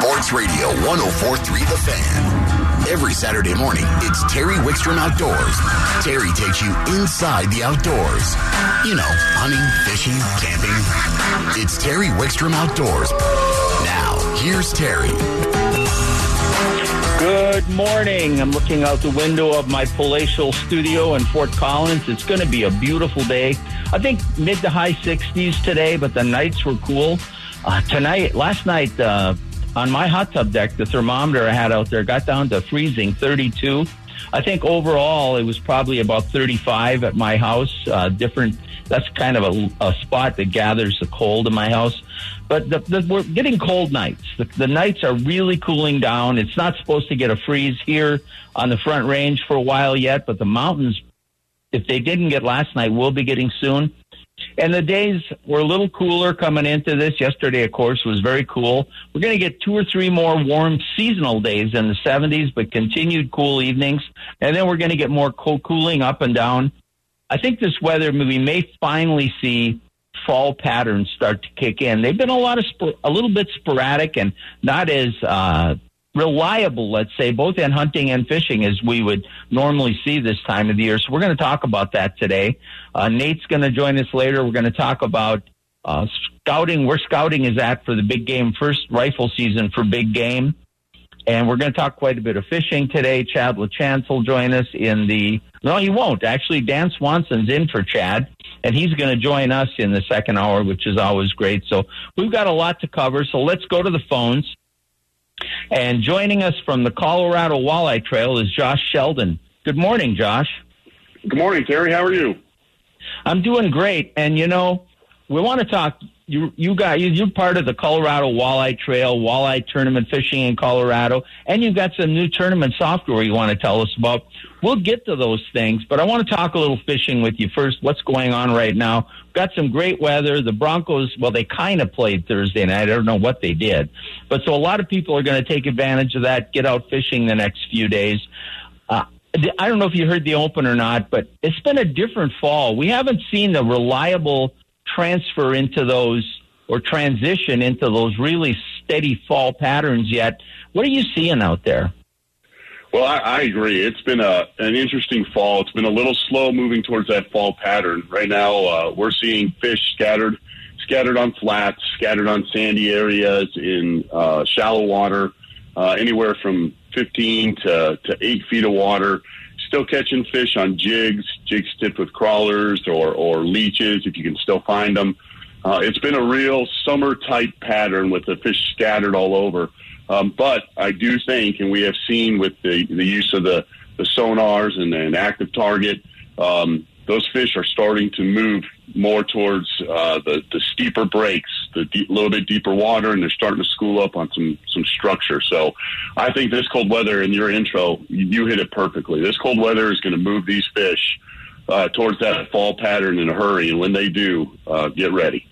Sports Radio 1043 The Fan. Every Saturday morning, it's Terry Wickstrom Outdoors. Terry takes you inside the outdoors. You know, hunting, fishing, camping. It's Terry Wickstrom Outdoors. Now, here's Terry. Good morning. I'm looking out the window of my palatial studio in Fort Collins. It's going to be a beautiful day. I think mid to high 60s today, but the nights were cool. Uh, tonight, last night, uh, on my hot tub deck, the thermometer I had out there got down to freezing 32. I think overall it was probably about 35 at my house. Uh, different. That's kind of a, a spot that gathers the cold in my house. But the, the, we're getting cold nights. The, the nights are really cooling down. It's not supposed to get a freeze here on the Front Range for a while yet, but the mountains, if they didn't get last night, will be getting soon. And the days were a little cooler coming into this. Yesterday, of course, was very cool. We're going to get two or three more warm seasonal days in the 70s, but continued cool evenings. And then we're going to get more cool cooling up and down. I think this weather, we may finally see fall patterns start to kick in. They've been a lot of sp- a little bit sporadic and not as uh, reliable, let's say, both in hunting and fishing as we would normally see this time of the year. So we're going to talk about that today. Uh, Nate's going to join us later. We're going to talk about uh, scouting, where scouting is at for the big game first rifle season for big game. And we're going to talk quite a bit of fishing today. Chad LaChance will join us in the, no, he won't. Actually, Dan Swanson's in for Chad, and he's going to join us in the second hour, which is always great. So we've got a lot to cover. So let's go to the phones. And joining us from the Colorado Walleye Trail is Josh Sheldon. Good morning, Josh. Good morning, Terry. How are you? I'm doing great. And you know, we want to talk. You you got you you're part of the Colorado Walleye Trail, walleye tournament fishing in Colorado, and you've got some new tournament software you want to tell us about. We'll get to those things, but I want to talk a little fishing with you first. What's going on right now? Got some great weather. The Broncos, well, they kind of played Thursday night. I don't know what they did, but so a lot of people are going to take advantage of that. Get out fishing the next few days. Uh, I don't know if you heard the open or not, but it's been a different fall. We haven't seen the reliable transfer into those or transition into those really steady fall patterns yet. What are you seeing out there? Well, I, I agree. It's been a an interesting fall. It's been a little slow moving towards that fall pattern. Right now, uh, we're seeing fish scattered, scattered on flats, scattered on sandy areas in uh, shallow water, uh, anywhere from 15 to, to 8 feet of water. Still catching fish on jigs, jigs tipped with crawlers or, or leeches if you can still find them. Uh, it's been a real summer type pattern with the fish scattered all over. Um, but I do think, and we have seen with the, the use of the, the sonars and an active target, um, those fish are starting to move more towards uh, the, the steeper breaks, the deep, little bit deeper water, and they're starting to school up on some some structure. So, I think this cold weather in your intro, you, you hit it perfectly. This cold weather is going to move these fish uh, towards that fall pattern in a hurry, and when they do, uh, get ready.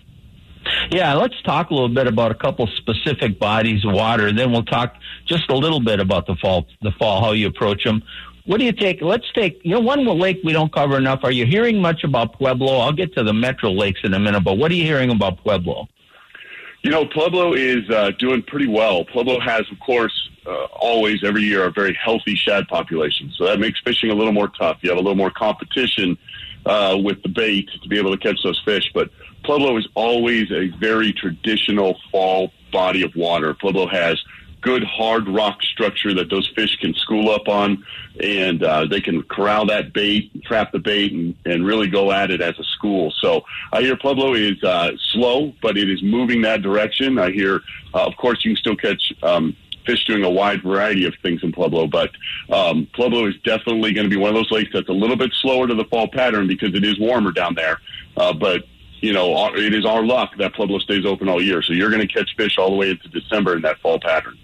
Yeah, let's talk a little bit about a couple specific bodies of water, and then we'll talk just a little bit about the fall, the fall, how you approach them. What do you take? Let's take, you know, one lake we don't cover enough. Are you hearing much about Pueblo? I'll get to the metro lakes in a minute, but what are you hearing about Pueblo? You know, Pueblo is uh, doing pretty well. Pueblo has, of course, uh, always every year a very healthy shad population, so that makes fishing a little more tough. You have a little more competition uh, with the bait to be able to catch those fish, but Pueblo is always a very traditional fall body of water. Pueblo has good hard rock structure that those fish can school up on, and uh, they can corral that bait, trap the bait, and, and really go at it as a school. So I hear Pueblo is uh, slow, but it is moving that direction. I hear, uh, of course, you can still catch. Um, fish doing a wide variety of things in Pueblo, but um, Pueblo is definitely going to be one of those lakes that's a little bit slower to the fall pattern because it is warmer down there. Uh, but you know, it is our luck that Pueblo stays open all year. So you're going to catch fish all the way into December in that fall pattern.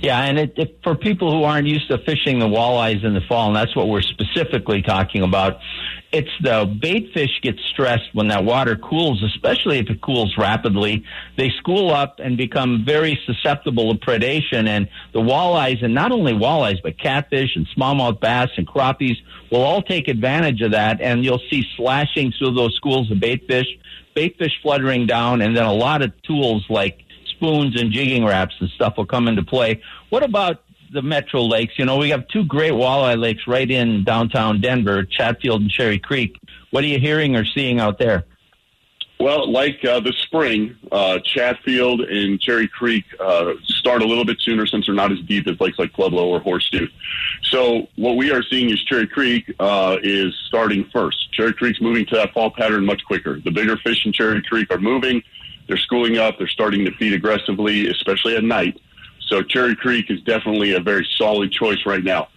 Yeah, and it, it, for people who aren't used to fishing the walleyes in the fall, and that's what we're specifically talking about, it's the bait fish get stressed when that water cools, especially if it cools rapidly. They school up and become very susceptible to predation, and the walleyes, and not only walleyes, but catfish and smallmouth bass and crappies will all take advantage of that, and you'll see slashing through those schools of bait fish, bait fish fluttering down, and then a lot of tools like spoons and jigging raps and stuff will come into play. What about the Metro Lakes? You know, we have two great walleye lakes right in downtown Denver, Chatfield and Cherry Creek. What are you hearing or seeing out there? Well, like uh, the spring, uh, Chatfield and Cherry Creek uh, start a little bit sooner since they're not as deep as lakes like Pueblo or Horseshoe. So what we are seeing is Cherry Creek uh, is starting first. Cherry Creek's moving to that fall pattern much quicker. The bigger fish in Cherry Creek are moving. They're schooling up. They're starting to feed aggressively, especially at night. So Cherry Creek is definitely a very solid choice right now.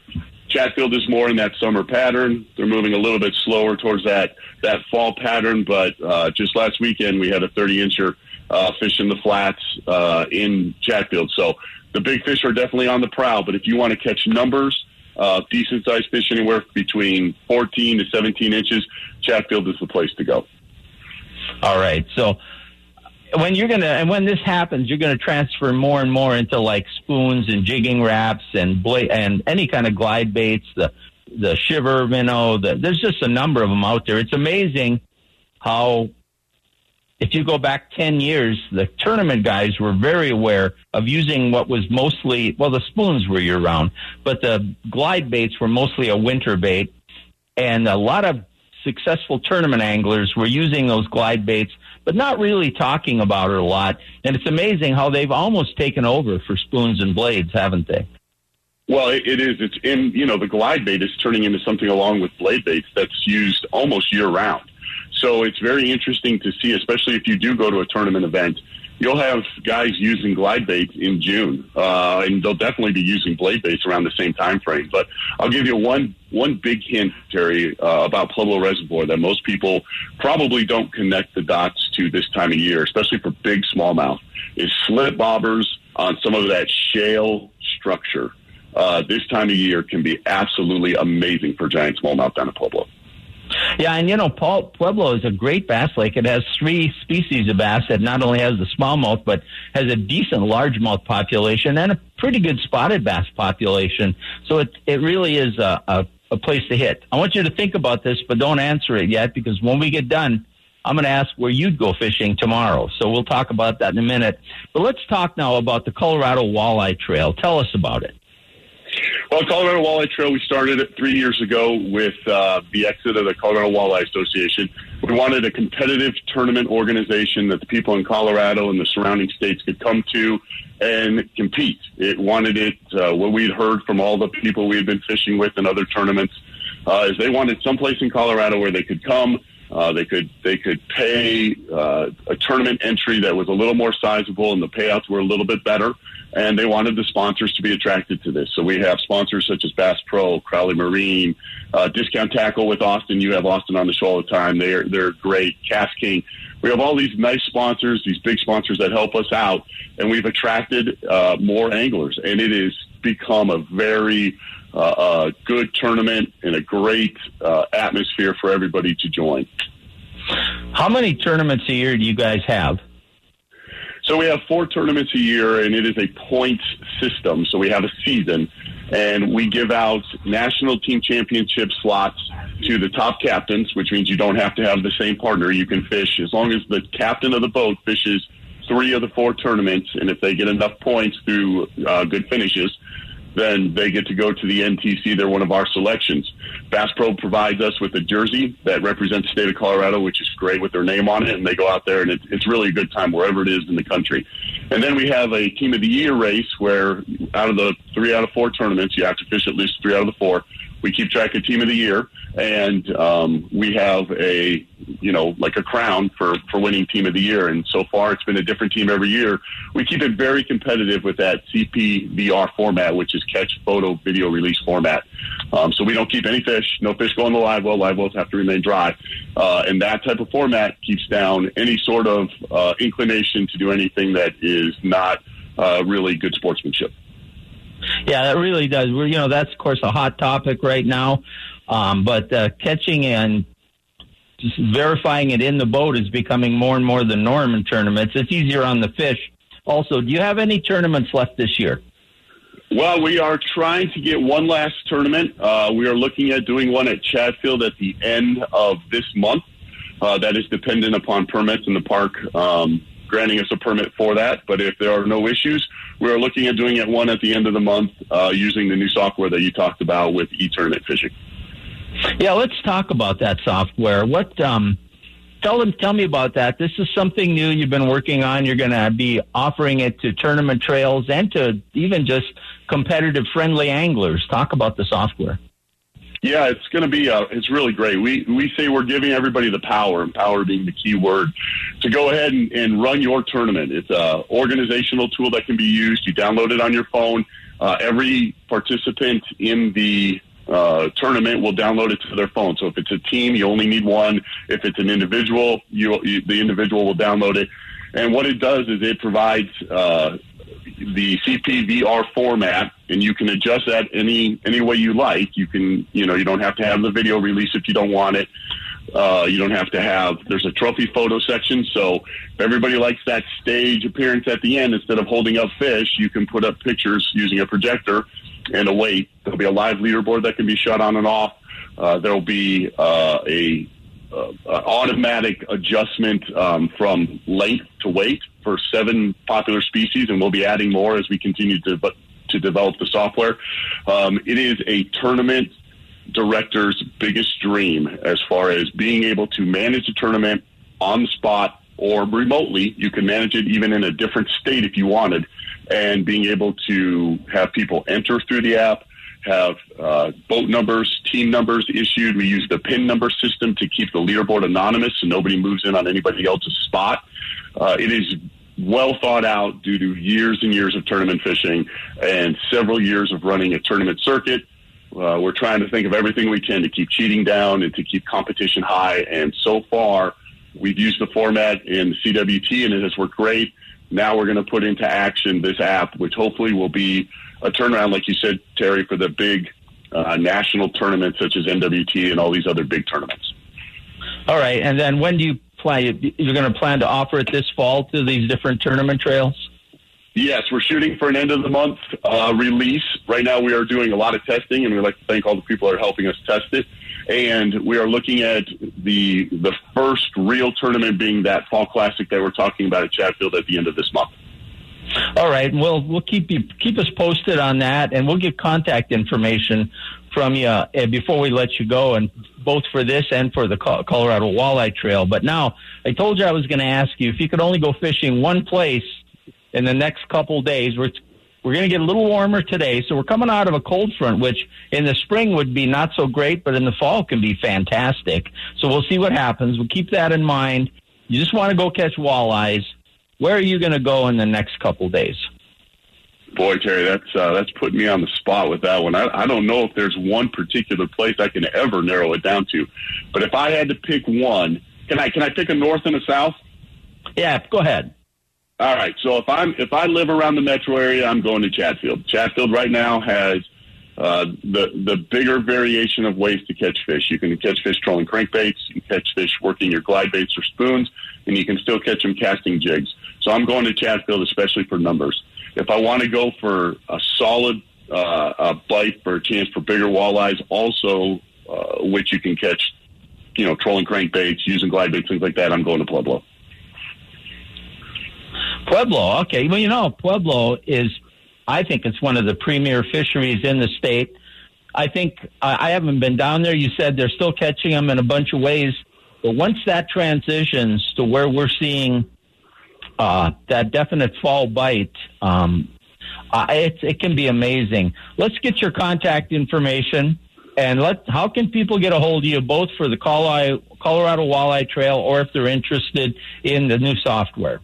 Chatfield is more in that summer pattern. They're moving a little bit slower towards that that fall pattern, but uh, just last weekend we had a 30 incher uh, fish in the flats uh, in Chatfield. So the big fish are definitely on the prowl. But if you want to catch numbers, uh, decent sized fish anywhere between 14 to 17 inches, Chatfield is the place to go. All right, so when you're gonna and when this happens, you're gonna transfer more and more into like spoons and jigging raps and bla- and any kind of glide baits, the the shiver minnow. The, there's just a number of them out there. It's amazing how if you go back 10 years, the tournament guys were very aware of using what was mostly, well, the spoons were year round, but the glide baits were mostly a winter bait. And a lot of successful tournament anglers were using those glide baits but not really talking about it a lot. And it's amazing how they've almost taken over for spoons and blades, haven't they? Well, it, is. It's in, you know, the glide bait is turning into something along with blade baits that's used almost year round. So it's very interesting to see, especially if you do go to a tournament event you'll have guys using glide baits in June, uh, and they'll definitely be using blade baits around the same time frame. But I'll give you one one big hint, Terry, uh, about Pueblo Reservoir that most people probably don't connect the dots to this time of year, especially for big smallmouth, is slip bobbers on some of that shale structure. Uh, this time of year can be absolutely amazing for giant smallmouth down at Pueblo. Yeah, and you know, Pueblo is a great bass lake. It has three species of bass that not only has the smallmouth, but has a decent largemouth population and a pretty good spotted bass population. So it it really is a, a, a place to hit. I want you to think about this, but don't answer it yet because when we get done, I'm going to ask where you'd go fishing tomorrow. So we'll talk about that in a minute. But let's talk now about the Colorado Walleye Trail. Tell us about it. Well, Colorado Walleye Trail, we started it three years ago with uh, the exit of the Colorado Walleye Association. We wanted a competitive tournament organization that the people in Colorado and the surrounding states could come to and compete. It wanted it, uh, what we'd heard from all the people we had been fishing with in other tournaments, uh, is they wanted someplace in Colorado where they could come. Uh, they could they could pay uh, a tournament entry that was a little more sizable, and the payouts were a little bit better and they wanted the sponsors to be attracted to this. So we have sponsors such as Bass Pro, Crowley Marine, uh, Discount Tackle with Austin. You have Austin on the show all the time. They're they're great. KastKing. We have all these nice sponsors, these big sponsors that help us out, and we've attracted uh, more anglers, and it has become a very uh, uh, good tournament and a great uh, atmosphere for everybody to join. How many tournaments a year do you guys have? So we have four tournaments a year, and it is a points system. So we have a season, and we give out national team championship slots to the top captains, which means you don't have to have the same partner. You can fish as long as the captain of the boat fishes three of the four tournaments, and if they get enough points through uh, good finishes, then they get to go to the NTC. They're one of our selections. Bass Pro provides us with a jersey that represents the state of Colorado, which is great with their name on it, and they go out there and it, it's really a good time wherever it is in the country. And then we have a Team of the Year race where out of the three out of four tournaments, you have to fish at least three out of the four. We keep track of Team of the Year, and um, we have a you know like a crown for for winning Team of the Year. And so far, it's been a different team every year. We keep it very competitive with that CPVR format, which is catch, photo, video release format. Um, so we don't keep any fish. No fish go in the live well. Live wells have to remain dry. Uh, and that type of format keeps down any sort of uh, inclination to do anything that is not uh, really good sportsmanship. Yeah, that really does. We're, you know, that's of course a hot topic right now. Um, but uh, catching and verifying it in the boat is becoming more and more the norm in tournaments. It's easier on the fish. Also, do you have any tournaments left this year? Well, we are trying to get one last tournament. Uh, we are looking at doing one at Chatfield at the end of this month. Uh, that is dependent upon permits in the park um, granting us a permit for that. But if there are no issues, we are looking at doing it one at the end of the month uh, using the new software that you talked about with e-tournament fishing. Yeah, let's talk about that software. What um, tell them tell me about that. This is something new you've been working on. You're going to be offering it to tournament trails and to even just competitive friendly anglers. Talk about the software. Yeah, it's going to be uh, it's really great. We we say we're giving everybody the power, and power being the key word, to go ahead and, and run your tournament. It's a organizational tool that can be used. You download it on your phone. Uh, every participant in the uh, tournament will download it to their phone. So if it's a team, you only need one. If it's an individual, you, you the individual will download it. And what it does is it provides uh, the CPVR format, and you can adjust that any any way you like. You can, you know, you don't have to have the video release if you don't want it. Uh, you don't have to have. There's a trophy photo section, so if everybody likes that stage appearance at the end, instead of holding up fish, you can put up pictures using a projector and a weight. There'll be a live leaderboard that can be shut on and off. Uh, there'll be uh, a automatic adjustment um, from length to weight for seven popular species, and we'll be adding more as we continue to to develop the software. Um, it is a tournament director's biggest dream as far as being able to manage a tournament on the spot or remotely. You can manage it even in a different state if you wanted, and being able to have people enter through the app have uh, boat numbers, team numbers issued. We use the PIN number system to keep the leaderboard anonymous so nobody moves in on anybody else's spot. Uh, it is well thought out due to years and years of tournament fishing and several years of running a tournament circuit. Uh, we're trying to think of everything we can to keep cheating down and to keep competition high. And so far, we've used the format in the CWT and it has worked great. Now we're going to put into action this app, which hopefully will be a turnaround, like you said, Terry, for the big uh, national tournaments such as NWT and all these other big tournaments. All right, and then when do you plan? You're going to plan to offer it this fall to these different tournament trails? Yes, we're shooting for an end of the month uh, release. Right now, we are doing a lot of testing, and we'd like to thank all the people that are helping us test it. And we are looking at the the first real tournament being that fall classic that we're talking about at Chatfield at the end of this month. All right, we'll we'll keep you keep us posted on that, and we'll get contact information from you uh, before we let you go, and both for this and for the Colorado Walleye Trail. But now, I told you I was going to ask you if you could only go fishing one place in the next couple days. We're we're going to get a little warmer today, so we're coming out of a cold front, which in the spring would be not so great, but in the fall can be fantastic. So we'll see what happens. We'll keep that in mind. You just want to go catch walleyes where are you going to go in the next couple days? Boy, Terry, that's uh, that's putting me on the spot with that one. I, I don't know if there's one particular place I can ever narrow it down to, but if I had to pick one, can I can I pick a north and a south? Yeah, go ahead. All right. So if I'm if I live around the metro area, I'm going to Chatfield. Chatfield right now has uh, the the bigger variation of ways to catch fish. You can catch fish trolling crankbaits, you can catch fish working your glide baits or spoons, and you can still catch them casting jigs. So I'm going to Chatfield, especially for numbers. If I want to go for a solid uh, a bite for a chance for bigger walleyes, also uh, which you can catch, you know, trolling crankbaits, using glide baits, things like that, I'm going to Pueblo. Pueblo, okay. Well, you know, Pueblo is, I think it's one of the premier fisheries in the state. I think I haven't been down there. You said they're still catching them in a bunch of ways, but once that transitions to where we're seeing uh, that definite fall bite, um, uh, it, it can be amazing. Let's get your contact information and let. How can people get a hold of you both for the Colorado, Walleye Trail or if they're interested in the new software?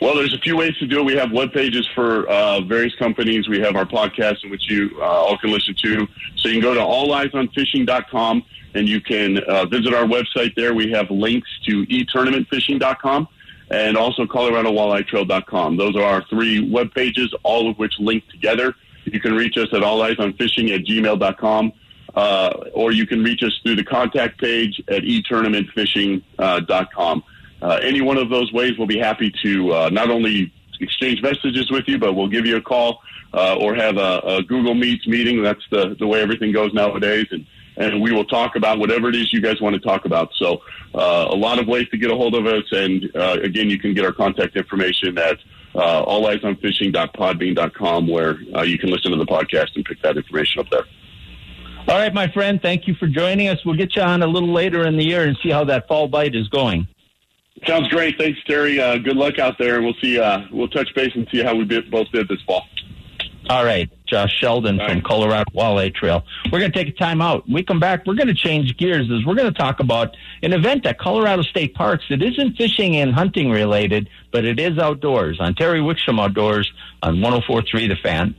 Well, there's a few ways to do it. We have web pages for uh, various companies. We have our podcast in which you uh, all can listen to. So you can go to alleyesonfishing.com and you can uh, visit our website there. We have links to etournamentfishing.com and also ColoradoWalleyeTrail.com. Those are our three web pages, all of which link together. You can reach us at alleyesonfishing at gmail.com, uh, or you can reach us through the contact page at etournamentfishing.com. Uh, any one of those ways, we'll be happy to uh, not only exchange messages with you, but we'll give you a call uh, or have a, a, Google Meets meeting. That's the, the way everything goes nowadays. And and we will talk about whatever it is you guys want to talk about. So, uh, a lot of ways to get a hold of us, and uh, again, you can get our contact information at uh, alleyesonfishing.podbean.com, where uh, you can listen to the podcast and pick that information up there. All right, my friend, thank you for joining us. We'll get you on a little later in the year and see how that fall bite is going. Sounds great. Thanks, Terry. Uh, good luck out there. We'll see. Uh, we'll touch base and see how we both did this fall. All right, Josh Sheldon All from right. Colorado Walleye Trail. We're going to take a time out. When we come back. We're going to change gears. As we're going to talk about an event at Colorado State Parks. It isn't fishing and hunting related, but it is outdoors on Terry Wickstrom Outdoors on 104.3 The Fan.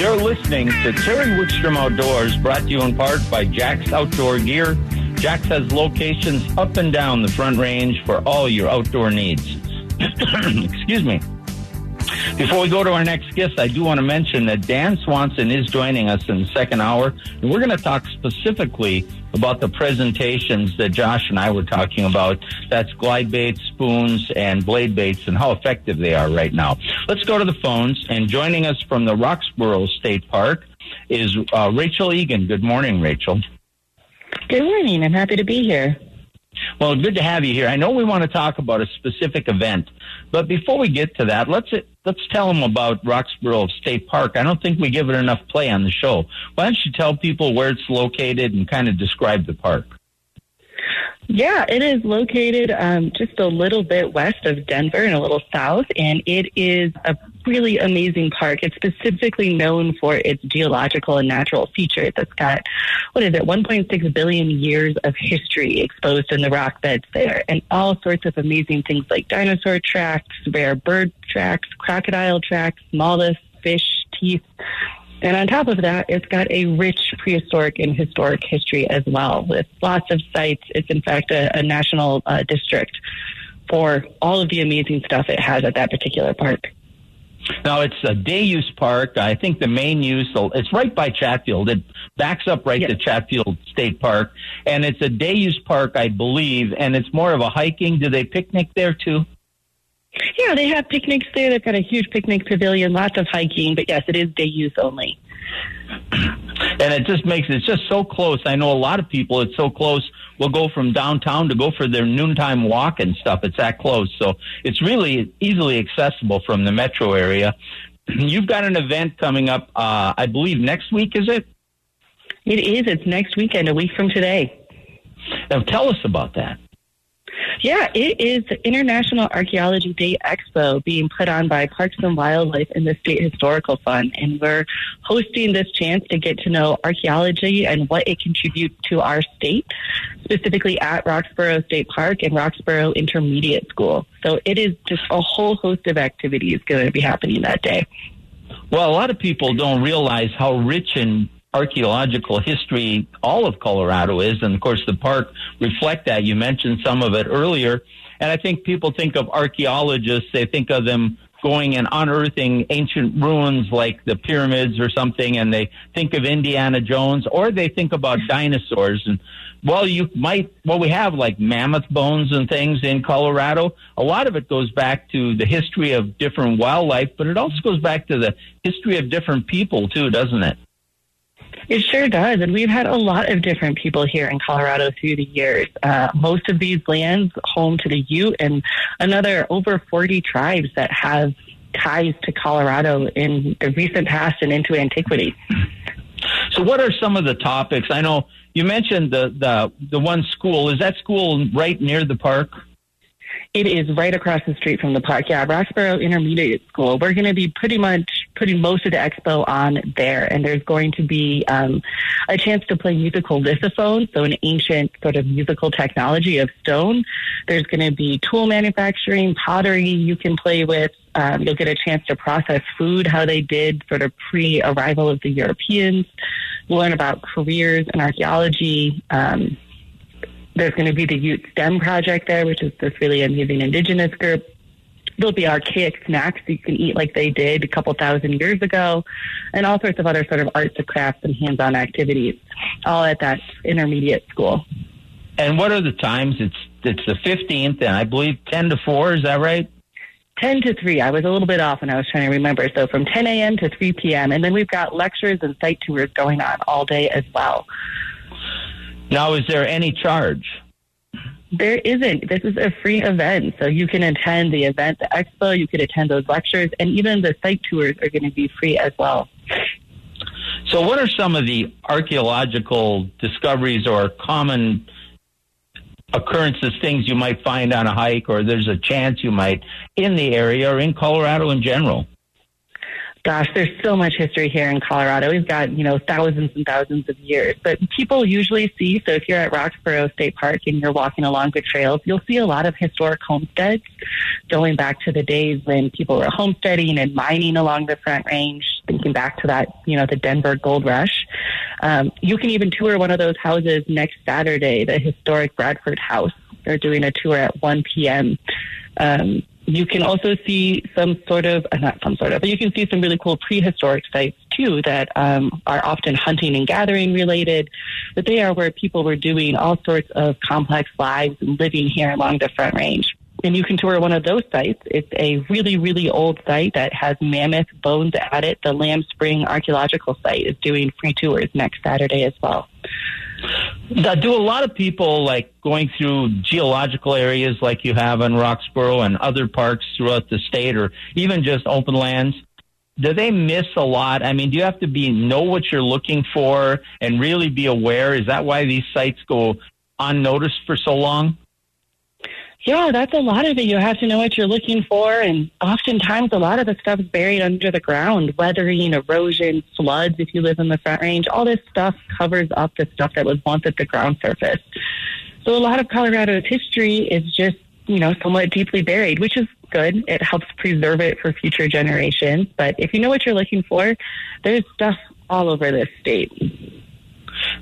You're listening to Terry Wickstrom Outdoors, brought to you in part by Jack's Outdoor Gear. Jack's has locations up and down the Front Range for all your outdoor needs. Excuse me. Before we go to our next guest, I do want to mention that Dan Swanson is joining us in the second hour, and we're going to talk specifically about the presentations that Josh and I were talking about. That's glide baits, spoons, and blade baits, and how effective they are right now. Let's go to the phones, and joining us from the Roxborough State Park is uh, Rachel Egan. Good morning, Rachel. Good morning. I'm happy to be here. Well, good to have you here. I know we want to talk about a specific event, but before we get to that, let's let's tell them about Roxborough State Park. I don't think we give it enough play on the show. Why don't you tell people where it's located and kind of describe the park? Yeah, it is located um, just a little bit west of Denver and a little south, and it is a really amazing park. It's specifically known for its geological and natural features. It's got, what is it, 1.6 billion years of history exposed in the rock beds there, and all sorts of amazing things like dinosaur tracks, rare bird tracks, crocodile tracks, mollusks, fish, teeth. And on top of that, it's got a rich prehistoric and historic history as well, with lots of sites. It's in fact a, a national uh, district for all of the amazing stuff it has at that particular park. Now it's a day use park. I think the main use it's right by Chatfield. It backs up right yes. to Chatfield State Park, and it's a day use park, I believe. And it's more of a hiking. Do they picnic there too? Yeah, they have picnics there. They've got a huge picnic pavilion, lots of hiking, but yes, it is day use only. And it just makes it's just so close. I know a lot of people. It's so close. Will go from downtown to go for their noontime walk and stuff. It's that close, so it's really easily accessible from the metro area. You've got an event coming up. Uh, I believe next week. Is it? It is. It's next weekend, a week from today. Now, tell us about that. Yeah, it is the International Archaeology Day Expo being put on by Parks and Wildlife and the State Historical Fund. And we're hosting this chance to get to know archaeology and what it contributes to our state, specifically at Roxborough State Park and Roxborough Intermediate School. So it is just a whole host of activities going to be happening that day. Well, a lot of people don't realize how rich and archaeological history all of Colorado is, and of course the park reflect that. You mentioned some of it earlier, and I think people think of archaeologists, they think of them going and unearthing ancient ruins like the pyramids or something, and they think of Indiana Jones, or they think about dinosaurs. And well, you might, well, we have like mammoth bones and things in Colorado. A lot of it goes back to the history of different wildlife, but it also goes back to the history of different people too, doesn't it? It sure does. And we've had a lot of different people here in Colorado through the years. Uh, most of these lands home to the Ute and another over 40 tribes that have ties to Colorado in the recent past and into antiquity. So, what are some of the topics? I know you mentioned the the the one school. Is that school right near the park? It is right across the street from the park. Yeah, Roxborough Intermediate School. We're going to be pretty much putting most of the expo on there, and there's going to be um, a chance to play musical lithophone, so an ancient sort of musical technology of stone. There's going to be tool manufacturing, pottery you can play with. Um, you'll get a chance to process food, how they did sort of pre-arrival of the Europeans. Learn about careers in archaeology. Um, there's going to be the Ute STEM project there, which is this really amazing indigenous group. There'll be archaic snacks you can eat like they did a couple thousand years ago, and all sorts of other sort of arts and crafts and hands-on activities, all at that intermediate school. And what are the times? It's it's the 15th, and I believe 10 to 4. Is that right? 10 to 3. I was a little bit off when I was trying to remember. So from 10 a.m. to 3 p.m. And then we've got lectures and site tours going on all day as well. Now, is there any charge? There isn't. This is a free event. So you can attend the event, the expo, you could attend those lectures, and even the site tours are going to be free as well. So, what are some of the archaeological discoveries or common occurrences, things you might find on a hike, or there's a chance you might in the area or in Colorado in general? Gosh, there's so much history here in Colorado. We've got, you know, thousands and thousands of years. But people usually see, so if you're at Roxborough State Park and you're walking along the trails, you'll see a lot of historic homesteads going back to the days when people were homesteading and mining along the Front Range, thinking back to that, you know, the Denver Gold Rush. Um, you can even tour one of those houses next Saturday, the historic Bradford House. They're doing a tour at 1 p.m. Um, you can also see some sort of, uh, not some sort of, but you can see some really cool prehistoric sites too that um, are often hunting and gathering related. But they are where people were doing all sorts of complex lives and living here along the Front Range. And you can tour one of those sites. It's a really, really old site that has mammoth bones at it. The Lamb Spring Archaeological Site is doing free tours next Saturday as well. Do a lot of people like going through geological areas like you have in Roxborough and other parks throughout the state, or even just open lands? Do they miss a lot? I mean, do you have to be know what you're looking for and really be aware? Is that why these sites go unnoticed for so long? Yeah, that's a lot of it. You have to know what you're looking for, and oftentimes a lot of the stuff is buried under the ground. Weathering, erosion, floods. If you live in the Front Range, all this stuff covers up the stuff that was once at the ground surface. So a lot of Colorado's history is just you know somewhat deeply buried, which is good. It helps preserve it for future generations. But if you know what you're looking for, there's stuff all over this state.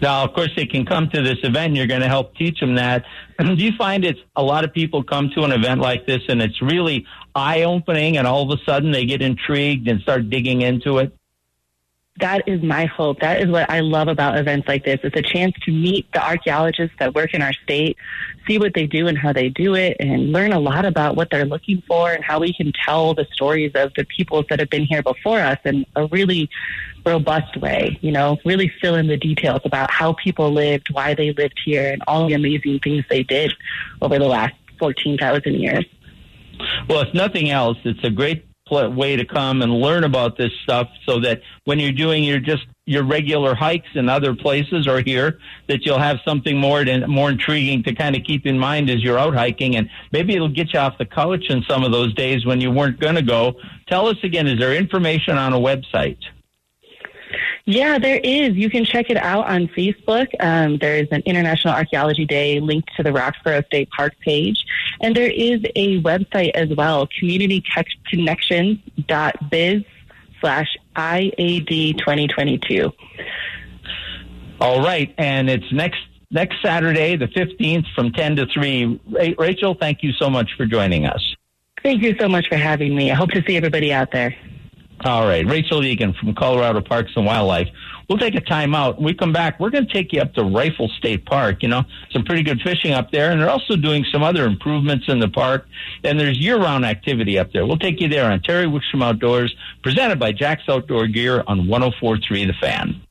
Now, of course, they can come to this event. You're going to help teach them that. Do you find it's a lot of people come to an event like this and it's really eye opening, and all of a sudden they get intrigued and start digging into it? That is my hope. That is what I love about events like this. It's a chance to meet the archaeologists that work in our state, see what they do and how they do it, and learn a lot about what they're looking for and how we can tell the stories of the peoples that have been here before us in a really robust way. You know, really fill in the details about how people lived, why they lived here, and all the amazing things they did over the last 14,000 years. Well, if nothing else, it's a great way to come and learn about this stuff so that when you're doing your just your regular hikes in other places or here that you'll have something more to, more intriguing to kind of keep in mind as you're out hiking and maybe it'll get you off the couch in some of those days when you weren't going to go. Tell us again, is there information on a website? Yeah, there is. You can check it out on Facebook. Um, there is an International Archaeology Day linked to the Roxborough State Park page. And there is a website as well, communityconnections.biz slash IAD 2022. All right. And it's next next Saturday, the 15th, from 10 to 3. Rachel, thank you so much for joining us. Thank you so much for having me. I hope to see everybody out there. All right. Rachel Egan from Colorado Parks and Wildlife. We'll take a time out. When we come back, we're going to take you up to Rifle State Park. You know, some pretty good fishing up there, and they're also doing some other improvements in the park. And there's year-round activity up there. We'll take you there on Terry Wickstrom Outdoors, presented by Jack's Outdoor Gear on 104.3 The Fan.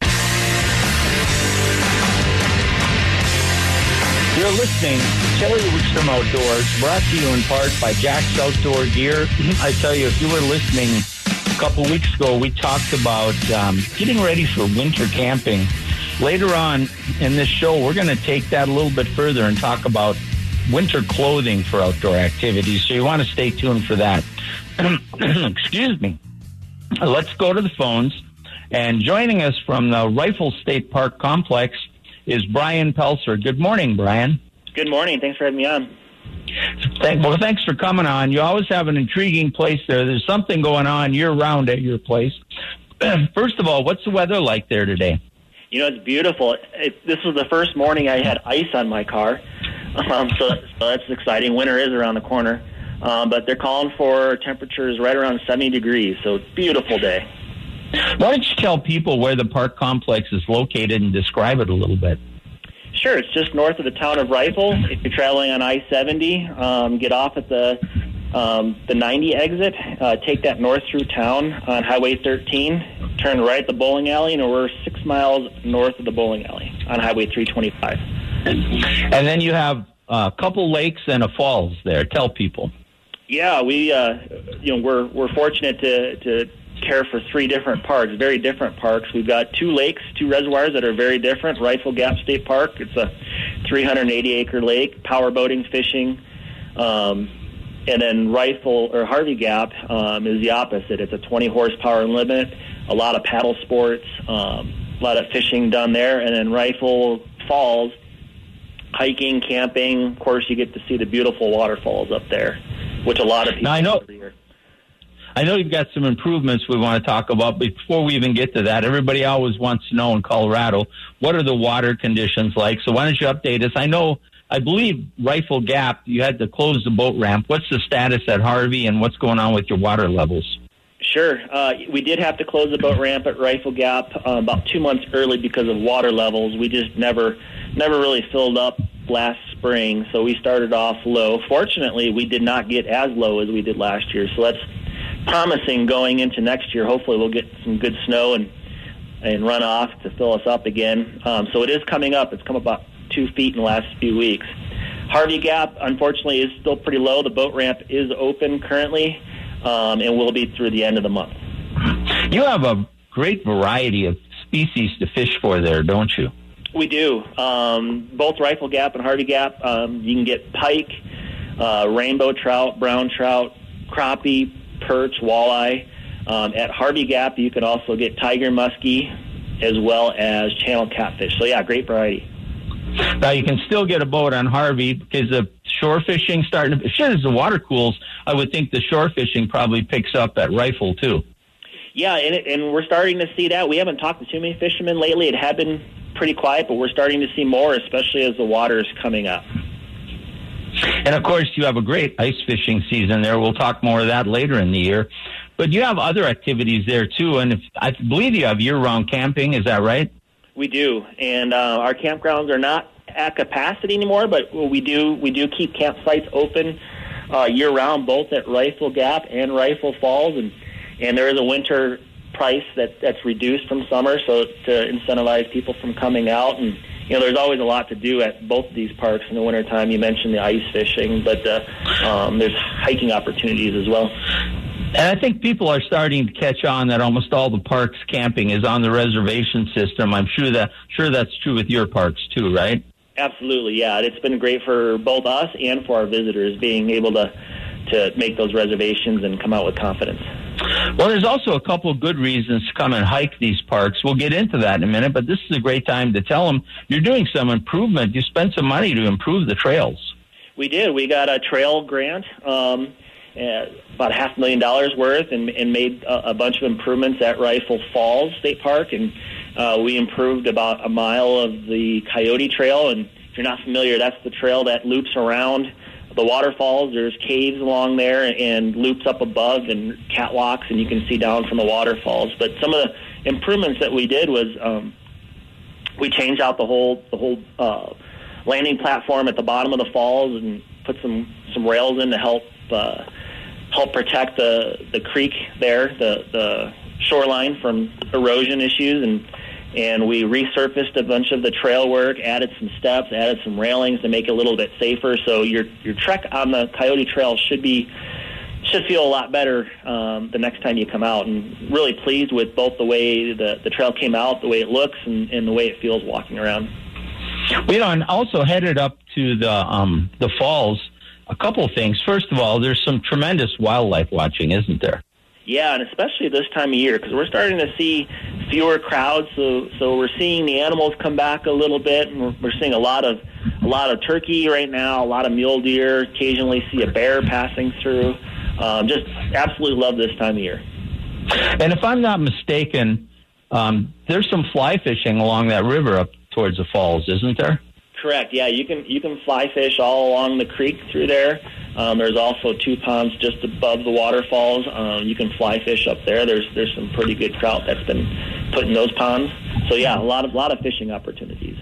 You're listening to Terry Wickstrom Outdoors, brought to you in part by Jack's Outdoor Gear. I tell you, if you were listening couple weeks ago, we talked about um, getting ready for winter camping. Later on in this show, we're going to take that a little bit further and talk about winter clothing for outdoor activities. So you want to stay tuned for that. Excuse me. Let's go to the phones. And joining us from the Rifle State Park Complex is Brian Pelser. Good morning, Brian. Good morning. Thanks for having me on. Thank, well, thanks for coming on. You always have an intriguing place there. There's something going on year round at your place. First of all, what's the weather like there today? You know, it's beautiful. It, this was the first morning I had ice on my car, um, so, so that's exciting. Winter is around the corner, um, but they're calling for temperatures right around 70 degrees, so it's beautiful day. Why don't you tell people where the park complex is located and describe it a little bit? Sure, it's just north of the town of Rifle. If you're traveling on I-70, um, get off at the um, the 90 exit, uh, take that north through town on Highway 13, turn right at the bowling alley, and we're six miles north of the bowling alley on Highway 325. And then you have a couple lakes and a falls there. Tell people. Yeah, we uh, you know we're we're fortunate to to care for three different parks, very different parks. We've got two lakes, two reservoirs that are very different. Rifle Gap State Park, it's a 380 acre lake, power boating, fishing. Um, and then Rifle or Harvey Gap um, is the opposite. It's a 20 horsepower limit, a lot of paddle sports, um, a lot of fishing done there. And then Rifle Falls, hiking, camping. Of course, you get to see the beautiful waterfalls up there, which a lot of people. Now, I know. every year. I know you've got some improvements we want to talk about. Before we even get to that, everybody always wants to know in Colorado what are the water conditions like. So why don't you update us? I know, I believe Rifle Gap, you had to close the boat ramp. What's the status at Harvey, and what's going on with your water levels? Sure. Uh, we did have to close the boat ramp at Rifle Gap uh, about two months early because of water levels. We just never, never really filled up last spring, so we started off low. Fortunately, we did not get as low as we did last year, so that's promising going into next year. Hopefully, we'll get some good snow and and runoff to fill us up again. Um, so it is coming up. It's come about two feet in the last few weeks. Harvey Gap, unfortunately, is still pretty low. The boat ramp is open currently, um, and will be through the end of the month. You have a great variety of species to fish for there, don't you? We do. Um, both Rifle Gap and Harvey Gap, um, you can get pike, uh, rainbow trout, brown trout, crappie, perch, walleye. Um, at Harvey Gap, you can also get tiger muskie as well as channel catfish. So, yeah, great variety. Now you can still get a boat on Harvey because the shore fishing starting to. Sure, as the water cools, I would think the shore fishing probably picks up at Rifle too. Yeah, and, it, and we're starting to see that. We haven't talked to too many fishermen lately. It had been pretty quiet, but we're starting to see more, especially as the water is coming up. And of course, you have a great ice fishing season there. We'll talk more of that later in the year. But you have other activities there too, and if, I believe you have year-round camping. Is that right? We do, and uh, our campgrounds are not at capacity anymore, but we do we do keep campsites open uh, year round, both at Rifle Gap and Rifle Falls, and and there is a winter price that that's reduced from summer, so to incentivize people from coming out and. You know, there's always a lot to do at both of these parks in the wintertime. You mentioned the ice fishing, but uh, um, there's hiking opportunities as well. And I think people are starting to catch on that almost all the parks camping is on the reservation system. I'm sure that sure that's true with your parks too, right? Absolutely, yeah. It's been great for both us and for our visitors being able to to make those reservations and come out with confidence. Well, there's also a couple good reasons to come and hike these parks. We'll get into that in a minute, but this is a great time to tell them you're doing some improvement. You spent some money to improve the trails. We did. We got a trail grant, um, uh, about half a million dollars worth, and, and made a, a bunch of improvements at Rifle Falls State Park. And uh, we improved about a mile of the Coyote Trail. And if you're not familiar, that's the trail that loops around the waterfalls. There's caves along there and loops up above and catwalks, and you can see down from the waterfalls. But some of the improvements that we did was um, we changed out the whole the whole uh, landing platform at the bottom of the falls and put some some rails in to help uh, help protect the the creek there, the the shoreline from erosion issues and and we resurfaced a bunch of the trail work, added some steps, added some railings to make it a little bit safer. So your your trek on the Coyote Trail should be should feel a lot better um, the next time you come out. And really pleased with both the way the the trail came out, the way it looks, and, and the way it feels walking around. Well, you know, also headed up to the um, the falls. A couple of things. First of all, there's some tremendous wildlife watching, isn't there? Yeah, and especially this time of year because we're starting to see fewer crowds. So so we're seeing the animals come back a little bit, and we're, we're seeing a lot of a lot of turkey right now, a lot of mule deer. Occasionally see a bear passing through. Um, just absolutely love this time of year. And if I'm not mistaken, um, there's some fly fishing along that river up towards the falls, isn't there? Correct. Yeah, you can you can fly fish all along the creek through there. Um, there's also two ponds just above the waterfalls. Um, you can fly fish up there. There's there's some pretty good trout that's been put in those ponds. So yeah, a lot of lot of fishing opportunities.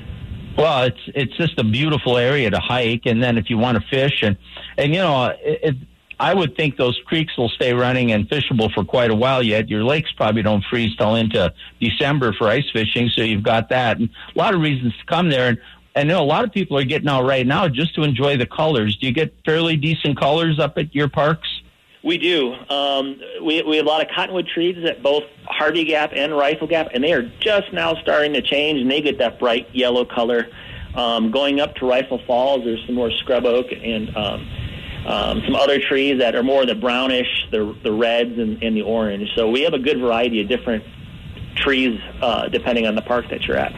Well, it's it's just a beautiful area to hike, and then if you want to fish, and and you know, it, it, I would think those creeks will stay running and fishable for quite a while yet. Your lakes probably don't freeze till into December for ice fishing, so you've got that. And a lot of reasons to come there. And I know a lot of people are getting out right now just to enjoy the colors. Do you get fairly decent colors up at your parks? We do. Um, we, we have a lot of cottonwood trees at both Harvey Gap and Rifle Gap, and they are just now starting to change, and they get that bright yellow color. Um, going up to Rifle Falls, there's some more scrub oak and um, um, some other trees that are more the brownish, the the reds, and, and the orange. So we have a good variety of different trees uh, depending on the park that you're at.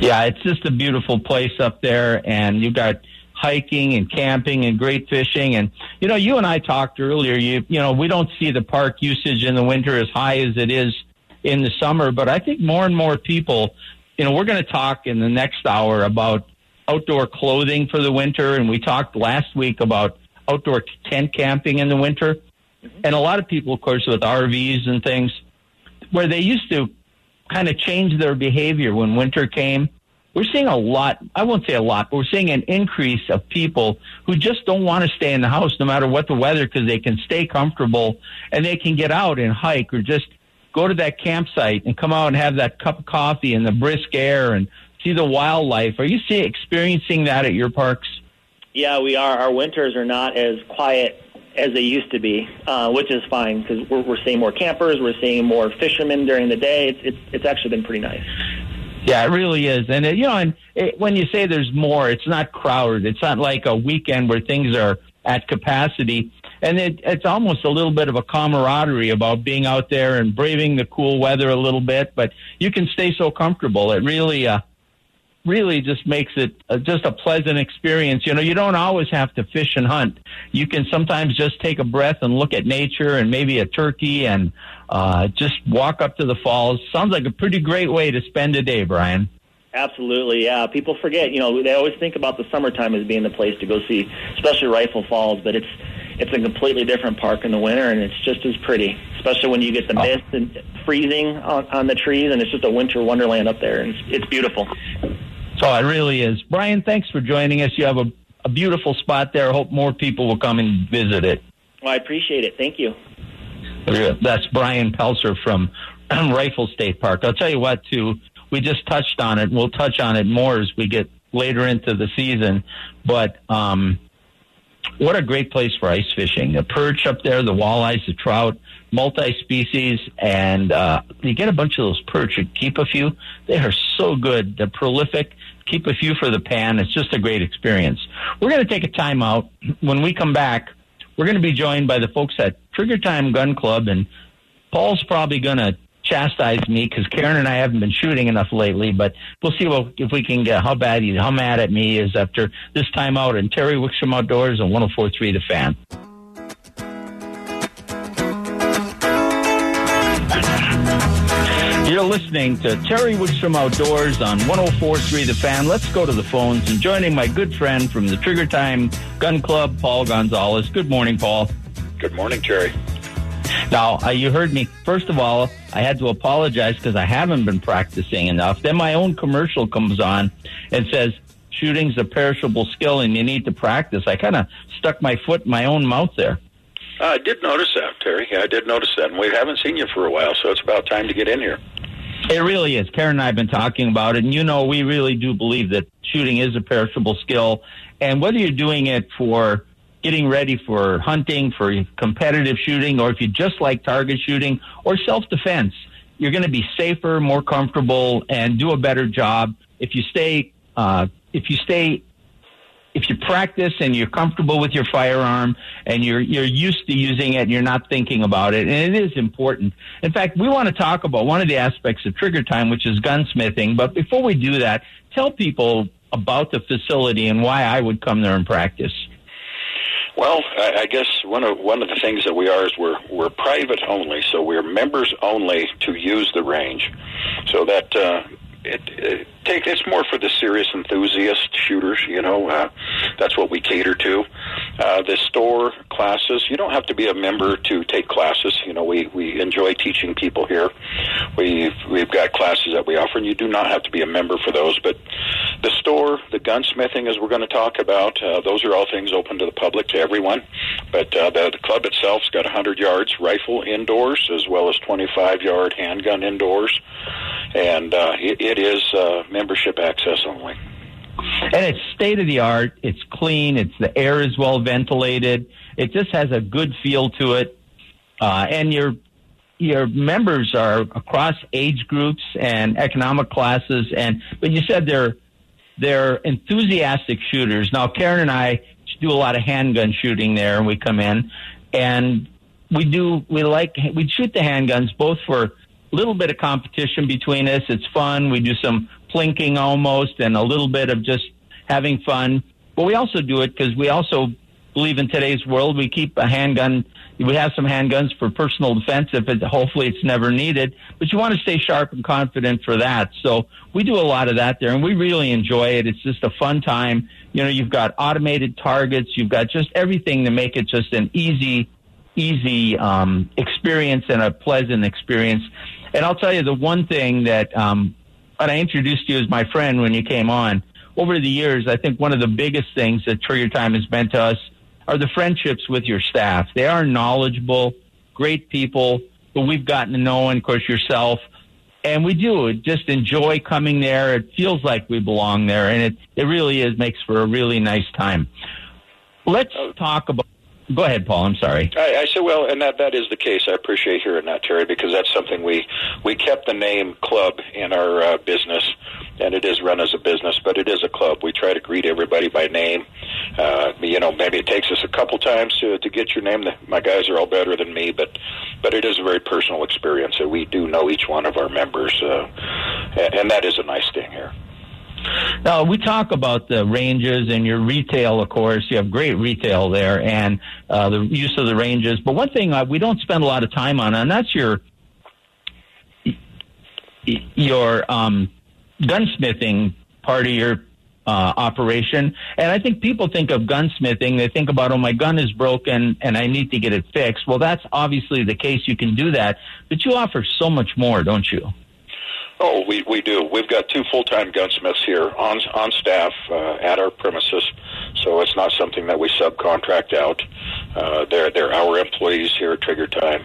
Yeah, it's just a beautiful place up there, and you've got hiking and camping and great fishing. And you know, you and I talked earlier. You you know, we don't see the park usage in the winter as high as it is in the summer, but I think more and more people. You know, we're going to talk in the next hour about outdoor clothing for the winter, and we talked last week about outdoor tent camping in the winter. And a lot of people, of course, with RVs and things, where they used to kind of change their behavior when winter came we're seeing a lot, I won't say a lot, but we're seeing an increase of people who just don't want to stay in the house no matter what the weather because they can stay comfortable and they can get out and hike or just go to that campsite and come out and have that cup of coffee and the brisk air and see the wildlife. Are you see, experiencing that at your parks? Yeah, we are. Our winters are not as quiet as they used to be, uh, which is fine because we're, we're seeing more campers, we're seeing more fishermen during the day. It's it's, it's actually been pretty nice. Yeah, it really is. And, it, you know, and it, when you say there's more, it's not crowded. It's not like a weekend where things are at capacity. And it, it's almost a little bit of a camaraderie about being out there and braving the cool weather a little bit, but you can stay so comfortable. It really, uh, really just makes it uh, just a pleasant experience. You know, you don't always have to fish and hunt. You can sometimes just take a breath and look at nature and maybe a turkey and uh, just walk up to the falls. Sounds like a pretty great way to spend a day, Brian. Absolutely, yeah. People forget, you know, they always think about the summertime as being the place to go see, especially Rifle Falls, but it's it's a completely different park in the winter, and it's just as pretty, especially when you get the oh. mist and freezing on, on the trees, and it's just a winter wonderland up there, and it's, it's beautiful. So it really is. Brian, thanks for joining us. You have a, a beautiful spot there. I hope more people will come and visit it. Well, I appreciate it. Thank you. That's Brian Pelser from Rifle State Park. I'll tell you what, too, we just touched on it. We'll touch on it more as we get later into the season. But um, what a great place for ice fishing. The perch up there, the walleyes, the trout, multi-species, and uh, you get a bunch of those perch. and keep a few. They are so good. They're prolific. Keep a few for the pan. It's just a great experience. We're going to take a time out. When we come back, we're going to be joined by the folks at Trigger Time Gun Club, and Paul's probably going to chastise me because Karen and I haven't been shooting enough lately. But we'll see what, if we can get how bad he, how mad at me is after this time out. And Terry Wickstrom Outdoors on 104.3 The Fan. You're listening to Terry Wickstrom Outdoors on 104.3 The Fan. Let's go to the phones and joining my good friend from the Trigger Time Gun Club, Paul Gonzalez. Good morning, Paul. Good morning, Terry. Now, uh, you heard me. First of all, I had to apologize because I haven't been practicing enough. Then my own commercial comes on and says, shooting's a perishable skill and you need to practice. I kind of stuck my foot in my own mouth there. I did notice that, Terry. I did notice that. And we haven't seen you for a while, so it's about time to get in here. It really is. Karen and I have been talking about it, and you know, we really do believe that shooting is a perishable skill. And whether you're doing it for getting ready for hunting, for competitive shooting, or if you just like target shooting or self defense, you're going to be safer, more comfortable, and do a better job if you stay uh, if you stay if you practice and you're comfortable with your firearm and you're you're used to using it and you're not thinking about it and it is important. In fact, we want to talk about one of the aspects of trigger time which is gunsmithing, but before we do that, tell people about the facility and why I would come there and practice. Well, I, guess one of one of the things that we are is we're we're private only, so we're members only to use the range. So that uh, it, it take it's more for the serious enthusiast shooters. You know, uh, that's what we cater to. Uh, the store classes, you don't have to be a member to take classes. You know, we we enjoy teaching people here. We've we've got classes that we offer, and you do not have to be a member for those. But the store, the gunsmithing, as we're going to talk about, uh, those are all things open to the public, to everyone. But uh, the, the club itself's got 100 yards rifle indoors, as well as 25 yard handgun indoors, and uh, it, it is uh, membership access only. And it's state of the art. It's clean. It's the air is well ventilated. It just has a good feel to it. Uh, and your your members are across age groups and economic classes. And but you said they're they're enthusiastic shooters. Now Karen and I do a lot of handgun shooting there, and we come in and we do we like we shoot the handguns both for a little bit of competition between us. It's fun. We do some plinking almost and a little bit of just having fun. But we also do it because we also believe in today's world. We keep a handgun. We have some handguns for personal defense if it hopefully it's never needed. But you want to stay sharp and confident for that. So we do a lot of that there and we really enjoy it. It's just a fun time. You know you've got automated targets. You've got just everything to make it just an easy easy um, experience and a pleasant experience. And i'll tell you the one thing that um, and i introduced you as my friend when you came on over the years i think one of the biggest things that trigger time has meant to us are the friendships with your staff. They are knowledgeable, great people who we've gotten to know, and of course yourself. And we do just enjoy coming there. It feels like we belong there, and it, it really is makes for a really nice time. Let's oh. talk about Go ahead, Paul. I'm sorry. I, I said, well, and that that is the case. I appreciate hearing that, Terry, because that's something we we kept the name club in our uh, business, and it is run as a business, but it is a club. We try to greet everybody by name. Uh, you know, maybe it takes us a couple times to to get your name. My guys are all better than me, but but it is a very personal experience, and we do know each one of our members, uh, and, and that is a nice thing here. Now, we talk about the ranges and your retail, of course. You have great retail there and uh, the use of the ranges. But one thing uh, we don't spend a lot of time on, and that's your your um, gunsmithing part of your uh, operation. And I think people think of gunsmithing, they think about, oh, my gun is broken and I need to get it fixed. Well, that's obviously the case. You can do that, but you offer so much more, don't you? Oh, we we do. We've got two full time gunsmiths here on on staff uh, at our premises, so it's not something that we subcontract out. Uh, they're they're our employees here at Trigger Time.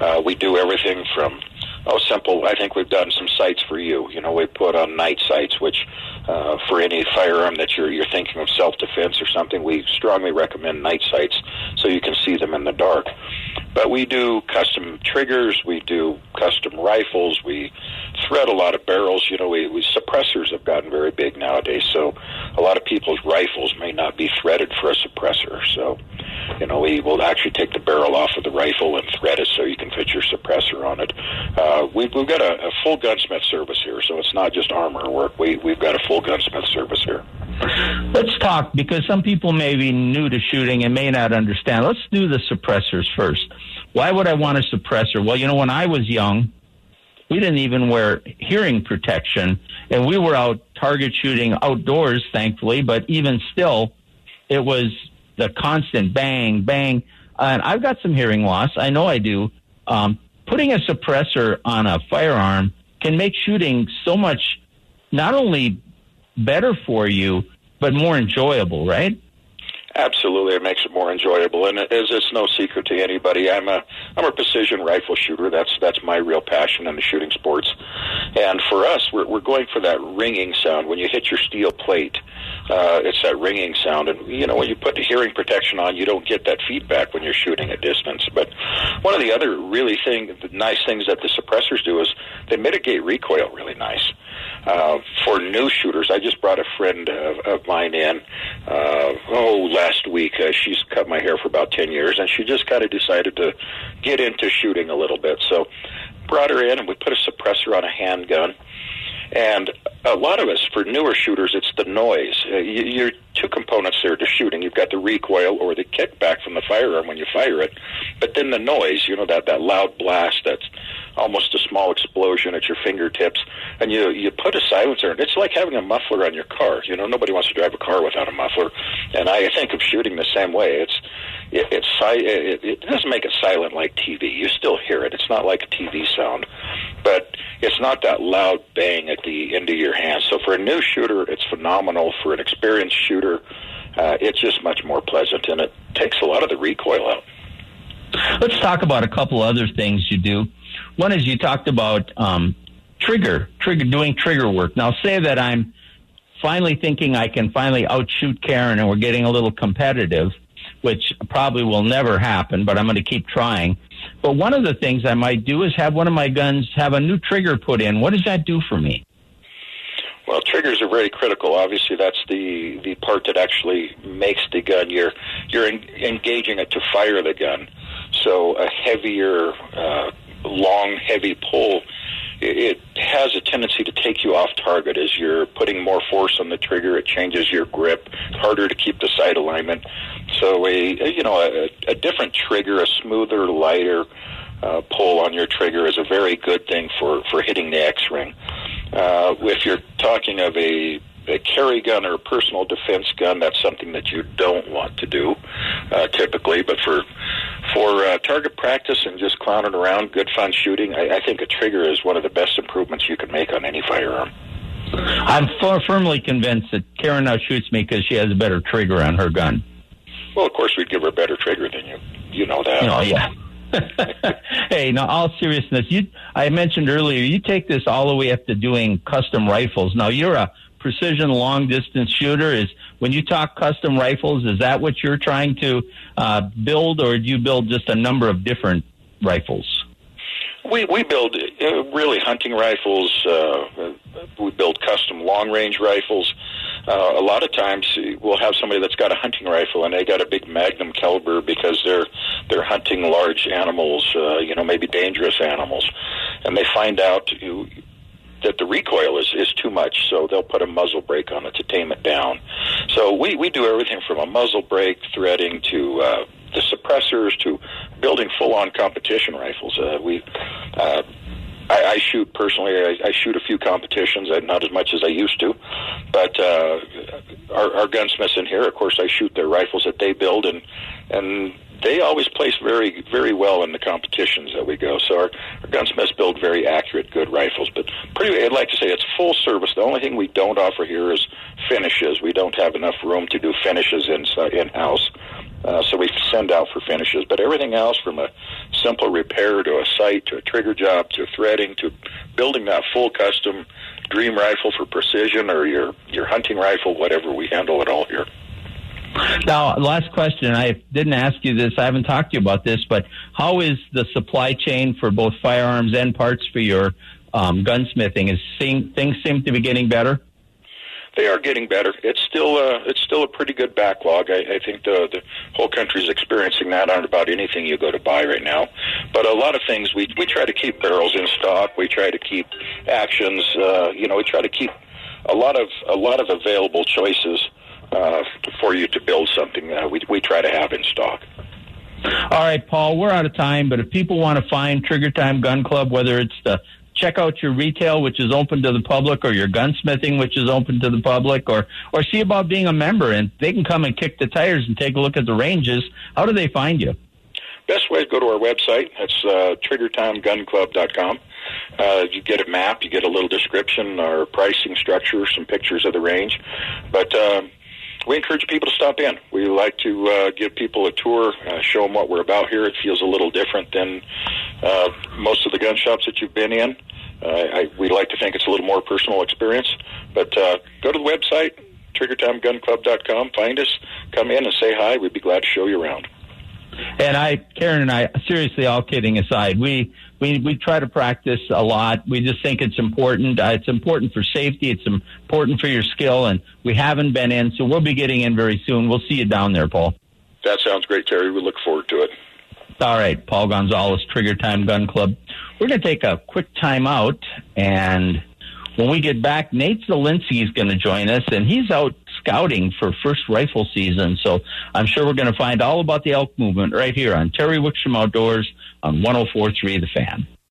Uh, we do everything from oh simple. I think we've done some sights for you. You know, we put on night sights, which uh, for any firearm that you're you're thinking of self defense or something, we strongly recommend night sights so you can see them in the dark. But we do custom triggers, we do custom rifles, we thread a lot of barrels. You know, we, we suppressors have gotten very big nowadays, so a lot of people's rifles may not be threaded for a suppressor. So, you know, we will actually take the barrel off of the rifle and thread it so you can fit your suppressor on it. Uh, we've, we've got a, a full gunsmith service here, so it's not just armor work. We, we've got a full gunsmith service here. Let's talk because some people may be new to shooting and may not understand. Let's do the suppressors first. Why would I want a suppressor? Well, you know, when I was young, we didn't even wear hearing protection, and we were out target shooting outdoors, thankfully. But even still, it was the constant bang, bang. And I've got some hearing loss. I know I do. Um, putting a suppressor on a firearm can make shooting so much not only better for you, but more enjoyable, right? Absolutely, it makes it more enjoyable, and it is, it's no secret to anybody. I'm a I'm a precision rifle shooter. That's that's my real passion in the shooting sports. And for us, we're we're going for that ringing sound when you hit your steel plate. Uh, it's that ringing sound, and you know when you put the hearing protection on, you don't get that feedback when you're shooting at distance. But one of the other really thing, the nice things that the suppressors do is they mitigate recoil really nice. Uh, for new shooters, I just brought a friend of, of mine in. Uh, oh, last week. Uh, she's cut my hair for about ten years, and she just kind of decided to get into shooting a little bit. So, brought her in, and we put a suppressor on a handgun. And a lot of us, for newer shooters, it's the noise. Uh, you, you're two components there to shooting. You've got the recoil or the kickback from the firearm when you fire it, but then the noise. You know that that loud blast that's almost a small explosion at your fingertips, and you you put a silencer. It's like having a muffler on your car. You know, nobody wants to drive a car without a muffler, and I think of shooting the same way. It's it, it's it, it doesn't make it silent like TV. You still hear it. It's not like a TV sound, but it's not that loud bang at the end of your hand. So for a new shooter, it's phenomenal. For an experienced shooter, uh, it's just much more pleasant, and it takes a lot of the recoil out. Let's talk about a couple other things you do. One is you talked about um, trigger, trigger, doing trigger work. Now, say that I'm finally thinking I can finally outshoot Karen, and we're getting a little competitive, which probably will never happen, but I'm going to keep trying. But one of the things I might do is have one of my guns have a new trigger put in. What does that do for me? Well, triggers are very critical. Obviously, that's the the part that actually makes the gun. You're you're en- engaging it to fire the gun. So a heavier, uh, long, heavy pull, it, has a tendency to take you off target as you're putting more force on the trigger. It changes your grip. Harder to keep the sight alignment. So a, a you know a, a different trigger, a smoother, lighter uh, pull on your trigger is a very good thing for for hitting the X ring. Uh, if you're talking of a a carry gun or a personal defense gun, that's something that you don't want to do uh, typically. But for for uh, target practice and just clowning around, good fun shooting, I, I think a trigger is one of the best improvements you can make on any firearm. I'm firmly convinced that Karen now shoots me because she has a better trigger on her gun. Well, of course, we'd give her a better trigger than you. You know that. Oh, yeah. hey, now all seriousness, you I mentioned earlier, you take this all the way up to doing custom rifles. Now you're a precision long distance shooter. Is when you talk custom rifles, is that what you're trying to uh, build, or do you build just a number of different rifles? We we build uh, really hunting rifles. Uh, we build custom long range rifles. Uh, a lot of times we'll have somebody that's got a hunting rifle and they got a big magnum caliber because they're they're hunting large animals, uh, you know, maybe dangerous animals, and they find out you, that the recoil is is too much, so they'll put a muzzle brake on it to tame it down. So we we do everything from a muzzle brake threading to uh, the suppressors to building full on competition rifles. Uh, we uh, I, I shoot personally. I, I shoot a few competitions, uh, not as much as I used to, but uh, our, our gunsmiths in here, of course, I shoot their rifles that they build, and and they always place very very well in the competitions that we go. So our, our gunsmiths build very accurate, good rifles. But pretty, I'd like to say it's full service. The only thing we don't offer here is finishes. We don't have enough room to do finishes in in house. Uh, so we send out for finishes, but everything else from a simple repair to a sight to a trigger job to threading to building that full custom dream rifle for precision or your your hunting rifle, whatever, we handle it all here. Now, last question. I didn't ask you this. I haven't talked to you about this, but how is the supply chain for both firearms and parts for your um, gunsmithing? Is things seem to be getting better? They are getting better. It's still a it's still a pretty good backlog. I, I think the the whole country is experiencing that on about anything you go to buy right now. But a lot of things we we try to keep barrels in stock. We try to keep actions. Uh, you know, we try to keep a lot of a lot of available choices uh, for you to build something. Uh, we we try to have in stock. All right, Paul, we're out of time, but if people want to find Trigger Time Gun Club, whether it's the check out your retail, which is open to the public, or your gunsmithing, which is open to the public, or or see about being a member, and they can come and kick the tires and take a look at the ranges. How do they find you? Best way is go to our website. That's uh, triggertimegunclub.com. Uh, you get a map, you get a little description, our pricing structure, some pictures of the range. But uh, we encourage people to stop in. We like to uh, give people a tour, uh, show them what we're about here. It feels a little different than uh, most of the gun shops that you've been in. Uh, I, we like to think it's a little more personal experience. But uh, go to the website, triggertimegunclub.com, find us, come in and say hi. We'd be glad to show you around. And I, Karen and I, seriously, all kidding aside, we we we try to practice a lot. We just think it's important. Uh, it's important for safety. It's important for your skill, and we haven't been in, so we'll be getting in very soon. We'll see you down there, Paul. That sounds great, Terry. We look forward to it. All right, Paul Gonzalez, Trigger Time Gun Club. We're going to take a quick time out, and when we get back, Nate Zelinsky is going to join us, and he's out scouting for first rifle season. So I'm sure we're going to find all about the elk movement right here on Terry Wickstrom Outdoors on 104.3 The Fan.